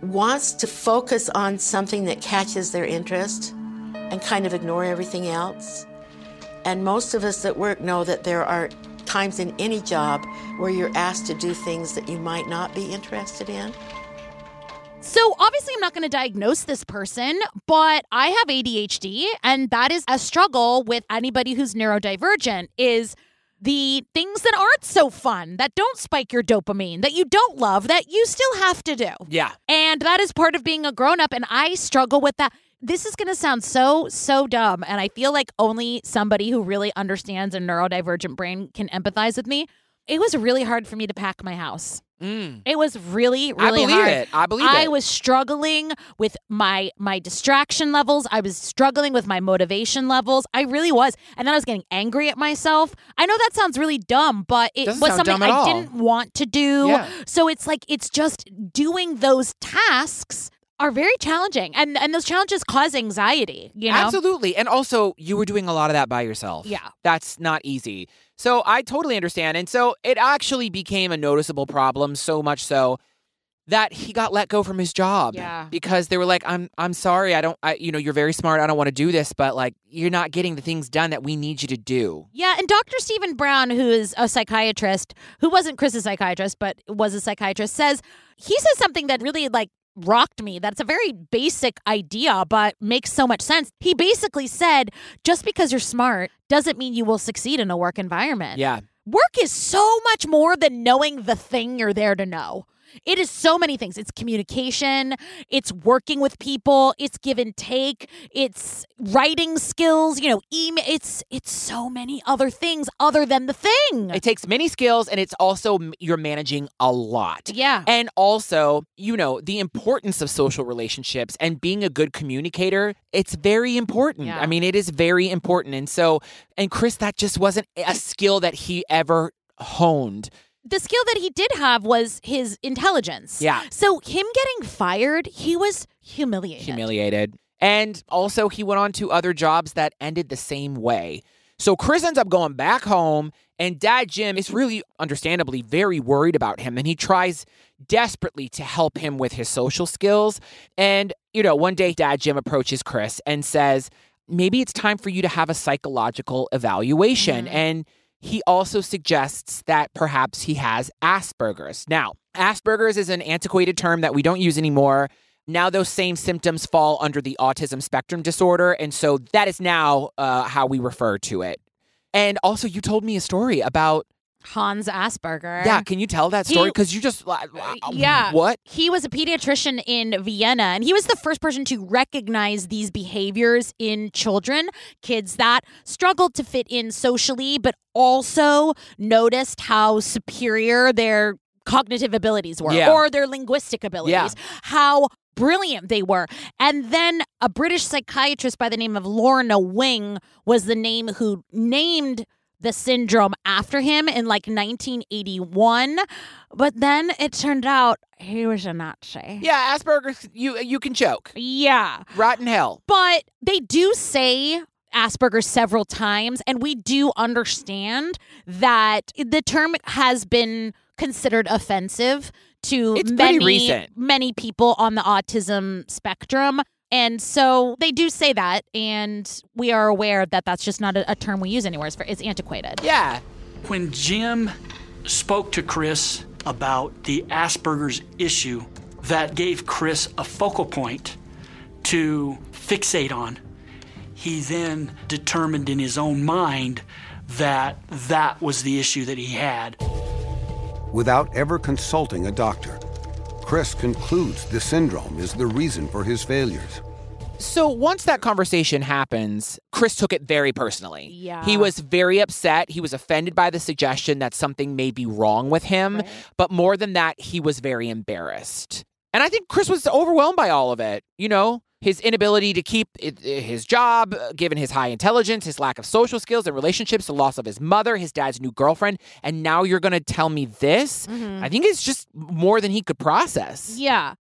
wants to focus on something that catches their interest and kind of ignore everything else. And most of us that work know that there are times in any job where you're asked to do things that you might not be interested in. So obviously I'm not going to diagnose this person, but I have ADHD and that is a struggle with anybody who's neurodivergent is the things that aren't so fun, that don't spike your dopamine, that you don't love, that you still have to do. yeah. And that is part of being a grown up and I struggle with that. This is going to sound so so dumb and I feel like only somebody who really understands a neurodivergent brain can empathize with me. It was really hard for me to pack my house. Mm. It was really, really hard. I believe hard. it. I believe it. I it. was struggling with my my distraction levels. I was struggling with my motivation levels. I really was, and then I was getting angry at myself. I know that sounds really dumb, but it Doesn't was something I all. didn't want to do. Yeah. So it's like it's just doing those tasks are very challenging, and and those challenges cause anxiety. You know, Absolutely. And also, you were doing a lot of that by yourself. Yeah. That's not easy. So I totally understand. And so it actually became a noticeable problem, so much so that he got let go from his job. Yeah. Because they were like, I'm I'm sorry, I don't I you know, you're very smart, I don't want to do this, but like you're not getting the things done that we need you to do. Yeah, and Dr. Stephen Brown, who is a psychiatrist, who wasn't Chris's psychiatrist, but was a psychiatrist, says he says something that really like rocked me. That's a very basic idea, but makes so much sense. He basically said, just because you're smart doesn't mean you will succeed in a work environment. Yeah. Work is so much more than knowing the thing you're there to know. It is so many things. It's communication, it's working with people, it's give and take, it's writing skills, you know, email. It's it's so many other things other than the thing. It takes many skills and it's also you're managing a lot. Yeah. And also, you know, the importance of social relationships and being a good communicator, it's very important. Yeah. I mean, it is very important. And so, and Chris, that just wasn't a skill that he ever honed. The skill that he did have was his intelligence. Yeah. So him getting fired, he was humiliated. Humiliated. And also, he went on to other jobs that ended the same way. So Chris ends up going back home, and Dad Jim is really understandably very worried about him. And he tries desperately to help him with his social skills. And, you know, one day Dad Jim approaches Chris and says, maybe it's time for you to have a psychological evaluation. Mm-hmm. And he also suggests that perhaps he has Asperger's. Now, Asperger's is an antiquated term that we don't use anymore. Now, those same symptoms fall under the autism spectrum disorder. And so that is now uh, how we refer to it. And also, you told me a story about Hans Asperger. Yeah, can you tell that story? Because you just like, uh, uh, yeah. what? He was a pediatrician in Vienna, and he was the first person to recognize these behaviors in children, kids that struggled to fit in socially, but also noticed how superior their cognitive abilities were Yeah. or their linguistic abilities, Yeah. how brilliant they were. And then a British psychiatrist by the name of Lorna Wing was the name who named the syndrome after him in like 1981. But then it turned out he was a Nazi. Yeah, Asperger's, you you can choke. Yeah. Rotten hell. But they do say Asperger's several times, and we do understand that the term has been considered offensive to It's many many people on the autism spectrum. And so they do say that, and we are aware that that's just not a, a term we use anywhere. It's, for, it's antiquated. Yeah. When Jim spoke to Chris about the Asperger's issue, that gave Chris a focal point to fixate on. He then determined in his own mind that that was the issue that he had. Without ever consulting a doctor, Chris concludes the syndrome is the reason for his failures. So once that conversation happens, Chris took it very personally. Yeah. He was very upset. He was offended by the suggestion that something may be wrong with him. But more than that, he was very embarrassed. And I think Chris was overwhelmed by all of it. You know, his inability to keep his job, given his high intelligence, his lack of social skills and relationships, the loss of his mother, his dad's new girlfriend. And now you're going to tell me this? Mhm. I think it's just more than he could process. Yeah.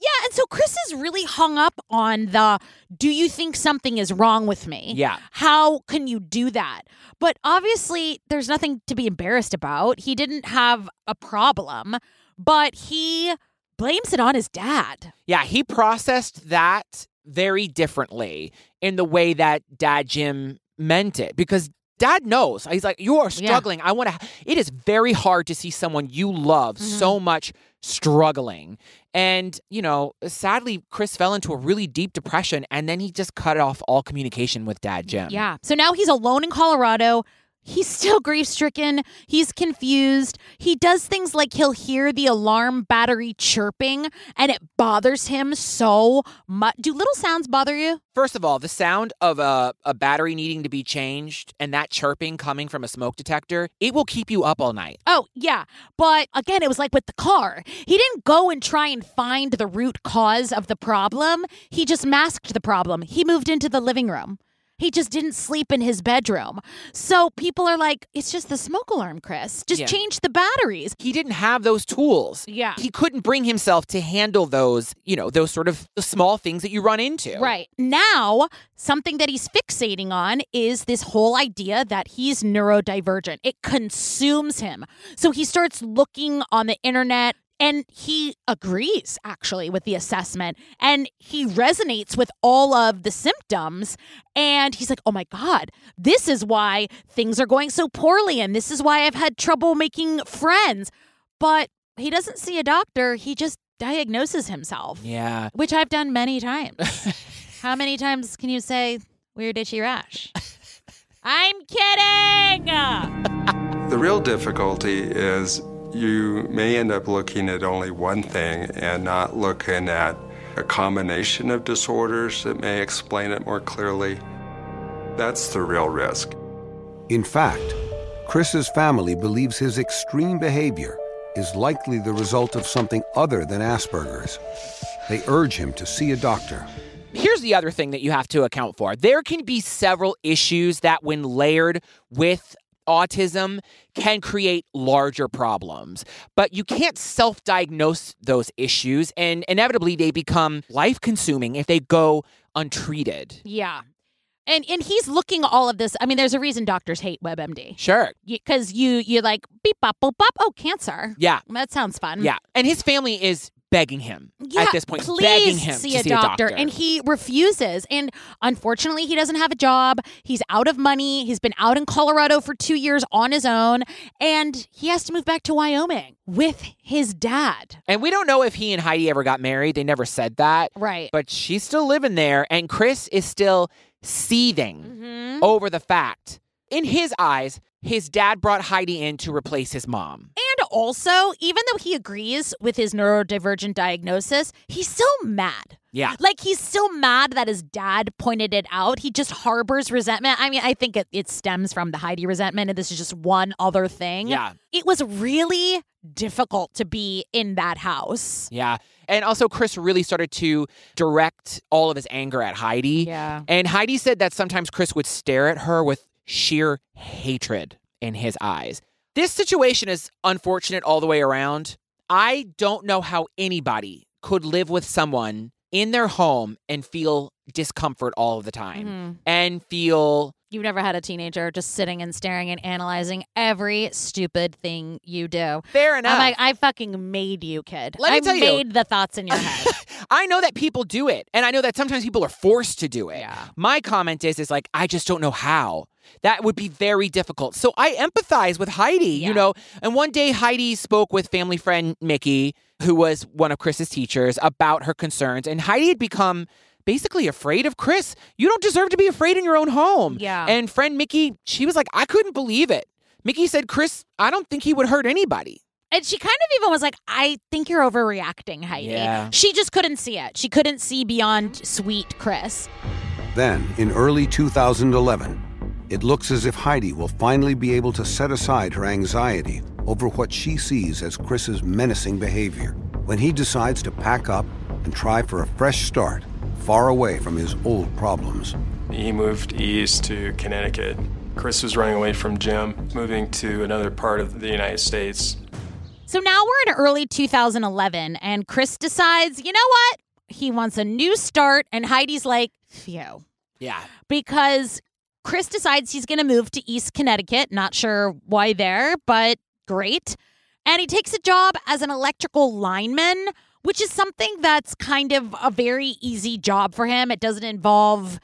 Yeah, and so Chris is really hung up on the do you think something is wrong with me? Yeah. How can you do that? But obviously, there's nothing to be embarrassed about. He didn't have a problem, but he blames it on his dad. Yeah, he processed that very differently in the way that Dad Jim meant it because Dad knows. He's like, You are struggling. I want to. It is very hard to see someone you love mm-hmm. so much struggling. And, you know, sadly, Chris fell into a really deep depression and then he just cut off all communication with Dad Jim. Yeah. So now he's alone in Colorado. He's still grief stricken. He's confused. He does things like he'll hear the alarm battery chirping and it bothers him so much. Do little sounds bother you? First of all, the sound of a, a battery needing to be changed and that chirping coming from a smoke detector, it will keep you up all night. Oh, yeah. But again, it was like with the car. He didn't go and try and find the root cause of the problem. He just masked the problem. He moved into the living room. He just didn't sleep in his bedroom. So people are like, it's just the smoke alarm, Chris. Just Yeah. change the batteries. He didn't have those tools. Yeah. He couldn't bring himself to handle those, you know, those sort of small things that you run into. Right. Now, something that he's fixating on is this whole idea that he's neurodivergent. It consumes him. So he starts looking on the internet and he agrees actually with the assessment and he resonates with all of the symptoms and he's like, "Oh my god, this is why things are going so poorly and this is why I've had trouble making friends." But he doesn't see a doctor, he just diagnoses himself Yeah. which I've done many times. How many times can you say weird itchy rash? I'm kidding. The real difficulty is you may end up looking at only one thing and not looking at a combination of disorders that may explain it more clearly. That's the real risk. In fact, Chris's family believes his extreme behavior is likely the result of something other than Asperger's. They urge him to see a doctor. Here's the other thing that you have to account for. There can be several issues that, when layered with autism, can create larger problems. But you can't self diagnose those issues, and inevitably they become life consuming if they go untreated. Yeah. And and he's looking all of this. I mean, there's a reason doctors hate WebMD. Sure. Because you you like beep bop boop bop. Oh, cancer. Yeah. That sounds fun. Yeah. And his family is begging him Yeah, at this point, please begging him see to a see doctor. a doctor. and he refuses. And unfortunately, he doesn't have a job. He's out of money. He's been out in Colorado for two years on his own, and he has to move back to Wyoming with his dad. And we don't know if he and Heidi ever got married. They never said that. Right. But she's still living there, and Chris is still seething Mm-hmm. over the fact. In his eyes, his dad brought Heidi in to replace his mom. And also, even though he agrees with his neurodivergent diagnosis, he's still mad. Yeah. Like he's still mad that his dad pointed it out. He just harbors resentment. I mean, I think it, it stems from the Heidi resentment, and this is just one other thing. Yeah. It was really difficult to be in that house. Yeah. And also, Chris really started to direct all of his anger at Heidi. Yeah. And Heidi said that sometimes Chris would stare at her with sheer hatred in his eyes. This situation is unfortunate all the way around. I don't know how anybody could live with someone in their home and feel discomfort all of the time Mhm. and feel You've never had a teenager just sitting and staring and analyzing every stupid thing you do. Fair enough. I'm like, I fucking made you, kid. Let me I tell you- made the thoughts in your head. I know that people do it, and I know that sometimes people are forced to do it. My comment is, is like, I just don't know how. That would be very difficult. So I empathize with Heidi, you know. And one day Heidi spoke with family friend Mickey, who was one of Chris's teachers, about her concerns, and Heidi had become basically afraid of Chris. You don't deserve to be afraid in your own home. Yeah. And friend Mickey, she was like, I couldn't believe it. Mickey said, Chris, I don't think he would hurt anybody. And she kind of even was like, I think you're overreacting, Heidi. Yeah. She just couldn't see it. She couldn't see beyond sweet Chris. Then, in early 2011, it looks as if Heidi will finally be able to set aside her anxiety over what she sees as Chris's menacing behavior when he decides to pack up and try for a fresh start far away from his old problems. He moved east to Connecticut. Chris was running away from Jim, moving to another part of the United States. So now we're in early 2011, and Chris decides, you know what? He wants a new start, and Heidi's like, phew. Yeah. Because Chris decides he's going to move to East Connecticut. Not sure why there, but great. And he takes a job as an electrical lineman, which is something that's kind of a very easy job for him. It doesn't involve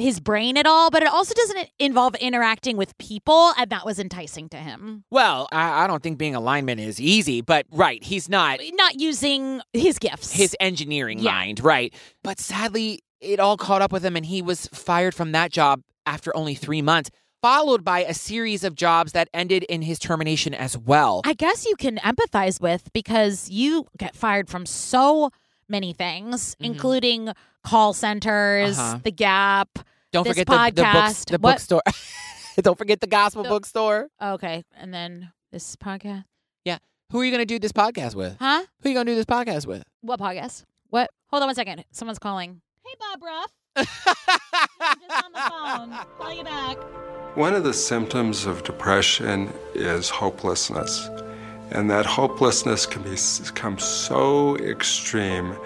his brain at all, but it also doesn't involve interacting with people, and that was enticing to him. Well, I, I don't think being a lineman is easy, but right, he's not Not using his gifts. his engineering Yeah. mind, right? But sadly, it all caught up with him, and he was fired from that job after only three months, followed by a series of jobs that ended in his termination as well. I guess you can empathize with because you get fired from so many things, including call centers, Mm-hmm. Uh-huh. the Gap. Don't this forget the, the, books, the What- bookstore. don't forget the gospel The- bookstore. Okay, and then this podcast. Yeah. Who are you going to do this podcast with? Huh? Who are you going to do this podcast with? What podcast? What? Hold on one second. Someone's calling. Hey, Bob Ruff. Just on the phone. Call you back. One of the symptoms of depression is hopelessness. And that hopelessness can be, become so extreme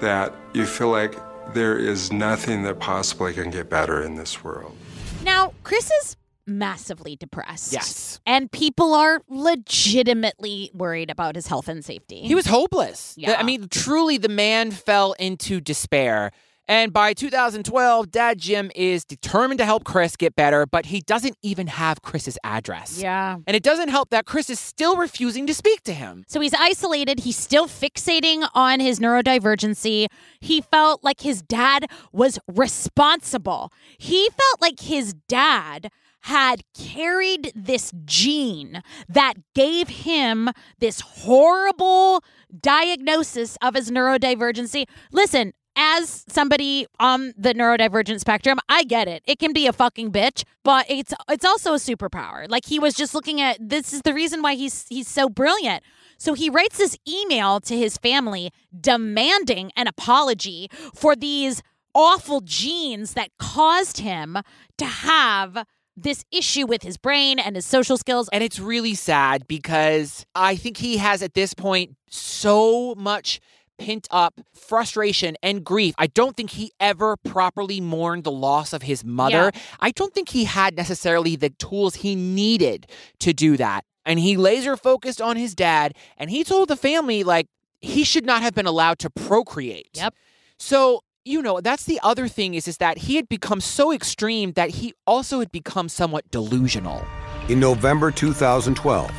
that you feel like there is nothing that possibly can get better in this world. Now, Chris is massively depressed. Yes. And people are legitimately worried about his health and safety. He was hopeless. Yeah. I mean, truly, the man fell into despair. And by 2012, Dad Jim is determined to help Chris get better, but he doesn't even have Chris's address. Yeah. And it doesn't help that Chris is still refusing to speak to him. So he's isolated. He's still fixating on his neurodivergency. He felt like his dad was responsible. He felt like his dad had carried this gene that gave him this horrible diagnosis of his neurodivergency. Listen, as somebody on the neurodivergent spectrum, I get it. It can be a fucking bitch, but it's it's also a superpower. Like he was just looking at this is the reason why he's he's so brilliant. So he writes this email to his family demanding an apology for these awful genes that caused him to have this issue with his brain and his social skills. And it's really sad because I think he has at this point so much pent up frustration and grief. I don't think he ever properly mourned the loss of his mother. I don't think he had necessarily the tools he needed to do that. And he laser focused on his dad and he told the family like he should not have been allowed to procreate. Yep. So, you know, that's the other thing is is that he had become so extreme that he also had become somewhat delusional. In November 2012,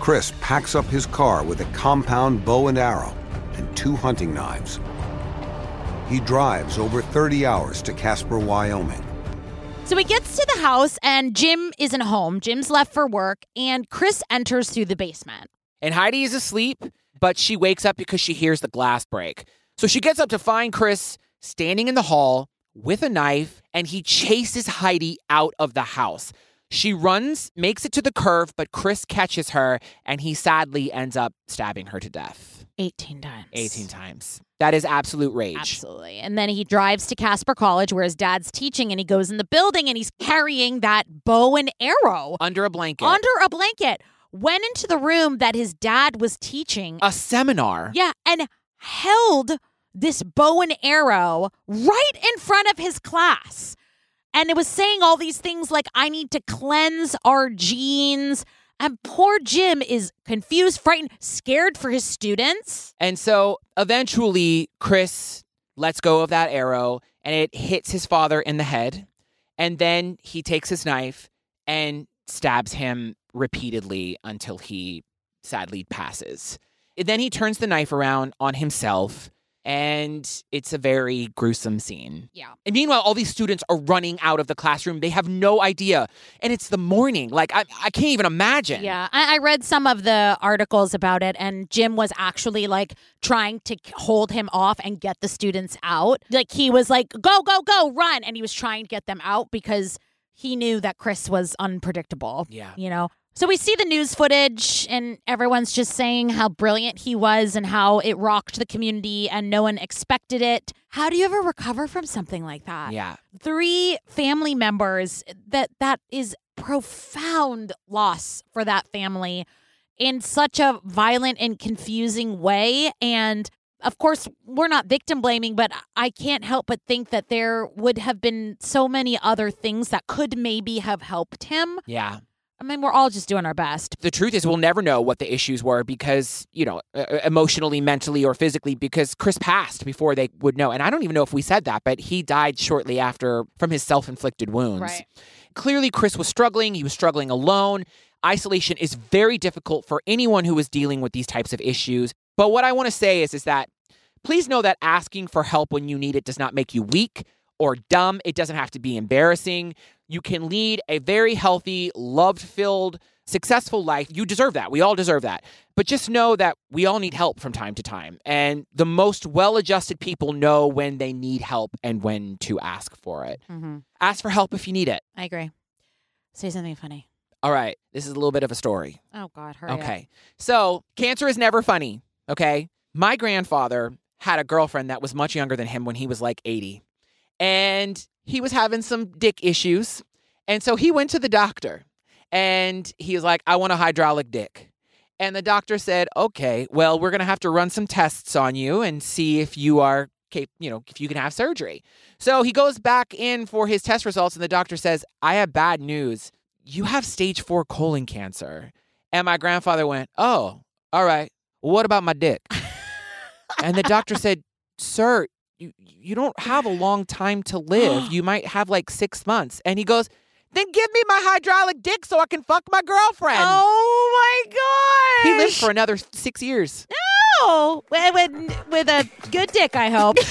Chris packs up his car with a compound bow and arrow and two hunting knives. He drives over 30 hours to Casper, Wyoming. So he gets to the house and Jim isn't home. Jim's left for work and Chris enters through the basement. And Heidi is asleep, but she wakes up because she hears the glass break. So she gets up to find Chris standing in the hall with a knife, and he chases Heidi out of the house. She runs, makes it to the curve, but Chris catches her, and he sadly ends up stabbing her to death. 18 times. 18 times. That is absolute rage. Absolutely. And then he drives to Casper College where his dad's teaching and he goes in the building and he's carrying that bow and arrow Under a blanket. under a blanket. Went into the room that his dad was teaching. a seminar. Yeah, and held this bow and arrow right in front of his class. And it was saying all these things like, I need to cleanse our genes. And poor Jim is confused, frightened, scared for his students. And so eventually, Chris lets go of that arrow and it hits his father in the head. And then he takes his knife and stabs him repeatedly until he sadly passes. And then he turns the knife around on himself. And it's a very gruesome scene. Yeah. And meanwhile, all these students are running out of the classroom. They have no idea. And it's the morning. Like, I, I can't even imagine. Yeah, I, I read some of the articles about it, and Jim was actually like trying to hold him off and get the students out. Like he was like, "Go, go, go, run!" and he was trying to get them out because he knew that Chris was unpredictable. Yeah. you know. So we see the news footage, and everyone's just saying how brilliant he was and how it rocked the community, and no one expected it. How do you ever recover from something like that? Yeah. three family members that that is profound loss for that family in such a violent and confusing way and of course we're not victim blaming but i can't help but think that there would have been so many other things that could maybe have helped him Yeah. I mean we're all just doing our best. The truth is we'll never know what the issues were because you know emotionally mentally or physically because chris passed before they would know. And i don't even know if we said that but he died shortly after from his self-inflicted wounds. Right. clearly chris was struggling. He was struggling alone. Isolation is very difficult for anyone who is dealing with these types of issues. But what i want to say is is that please know that asking for help when you need it does not make you weak or dumb. It doesn't have to be embarrassing you can lead a very healthy love filled successful life. You deserve that. We all deserve that. But just know that we all need help from time to time. And the most well adjusted people know when they need help and when to ask for it. mm-hmm. Ask for help if you need it. i agree say something funny All right. This is a little bit of a story. oh god hurry up. Okay. So, cancer is never funny. Okay. My grandfather had a girlfriend that was much younger than him when he was like 80. And he was having some dick issues. And so he went to the doctor and he was like, I want a hydraulic dick. And the doctor said, okay, well, we're going to have to run some tests on you and see if you are, cap- you know, if you can have surgery. So he goes back in for his test results and the doctor says, I have bad news. You have stage four colon cancer. And my grandfather went, oh, all right. What about my dick? and the doctor said, sir, you, you don't have a long time to live. You might have like six months. And he goes, then give me my hydraulic dick so I can fuck my girlfriend. oh my god He lived for another six years. Oh, with, with, with a good dick, I hope.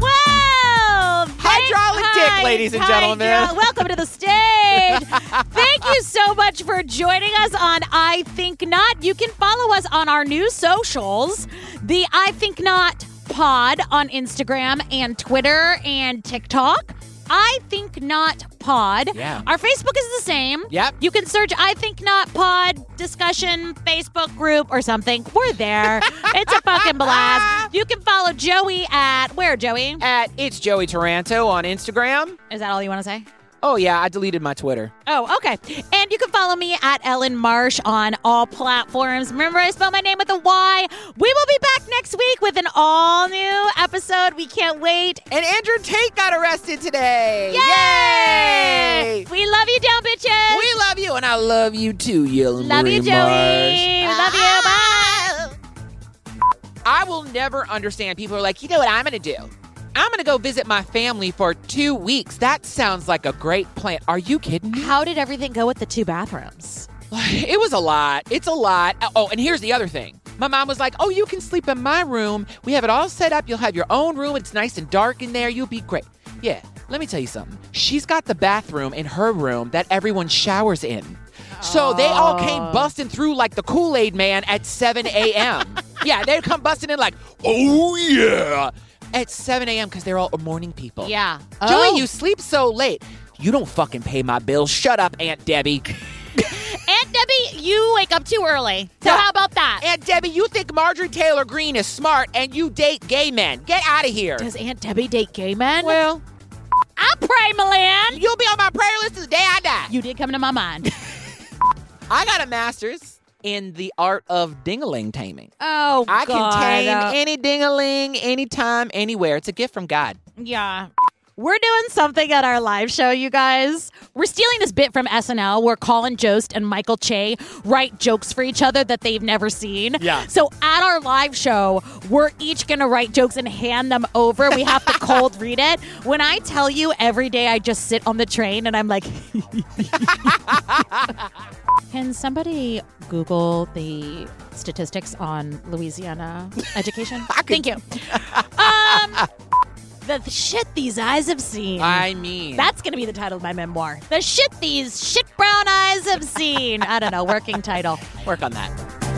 well, Hydraulic dick, ladies and gentlemen. welcome to the stage. Thank you so much for joining us on I Think Not. You can follow us on our new socials, the I Think Not Pod on Instagram and Twitter and TikTok. I Think Not Pod. Yeah. Our Facebook is the same. Yep. You can search I Think Not Pod discussion Facebook group or something. We're there. it's a fucking blast. You can follow Joey at where, Joey? At It's Joey Taranto on Instagram. Is that all you want to say? Oh, yeah, I deleted my Twitter. Oh, okay. And you can follow me at Ellen Marsh on all platforms. Remember, I spell my name with a Y. We will be back next week with an all new episode. We can't wait. And Andrew Tate got arrested today. Yay! We love you, down bitches. We love you, and I love you too, Yellow love you, Joey. Marsh. Love you. Bye. I will never understand. People are like, you know what I'm going to do? I'm going to go visit my family for two weeks. That sounds like a great plan. Are you kidding me? How did everything go with the two bathrooms? It was a lot. It's a lot. Oh, and here's the other thing. My mom was like, "Oh, you can sleep in my room. We have it all set up. You'll have your own room. It's nice and dark in there. You'll be great." Yeah, let me tell you something. She's got the bathroom in her room that everyone showers in. So they all came oh. busting through like the Kool Aid Man at 7 a.m. yeah, they'd come busting in like, oh yeah, at 7 a.m. because they're all morning people. Yeah. Joey, Oh. you sleep so late. You don't fucking pay my bills. Shut up, Aunt Debbie. Aunt Debbie, you wake up too early. So how about that? Aunt Debbie, you think Marjorie Taylor Greene is smart and you date gay men. Get out of here. Does Aunt Debbie date gay men? Well, I pray, Milan. you'll be on my prayer list to the day I die. You did come to my mind. I got a master's in the art of dingaling taming. Oh, I God. can tame uh, any dingaling, anytime, anywhere. It's a gift from God. Yeah. We're doing something at our live show, you guys. We're stealing this bit from SNL where Colin Jost and Michael Che write jokes for each other that they've never seen. Yeah. So at our live show, we're each going to write jokes and hand them over. We have to cold read it. When I tell you every day I just sit on the train and I'm like, Can somebody Google the statistics on Louisiana education? Thank you. Um, the shit these eyes have seen. I mean, That's going to be the title of my memoir. The shit these shit brown eyes have seen. I don't know, working title. work on that.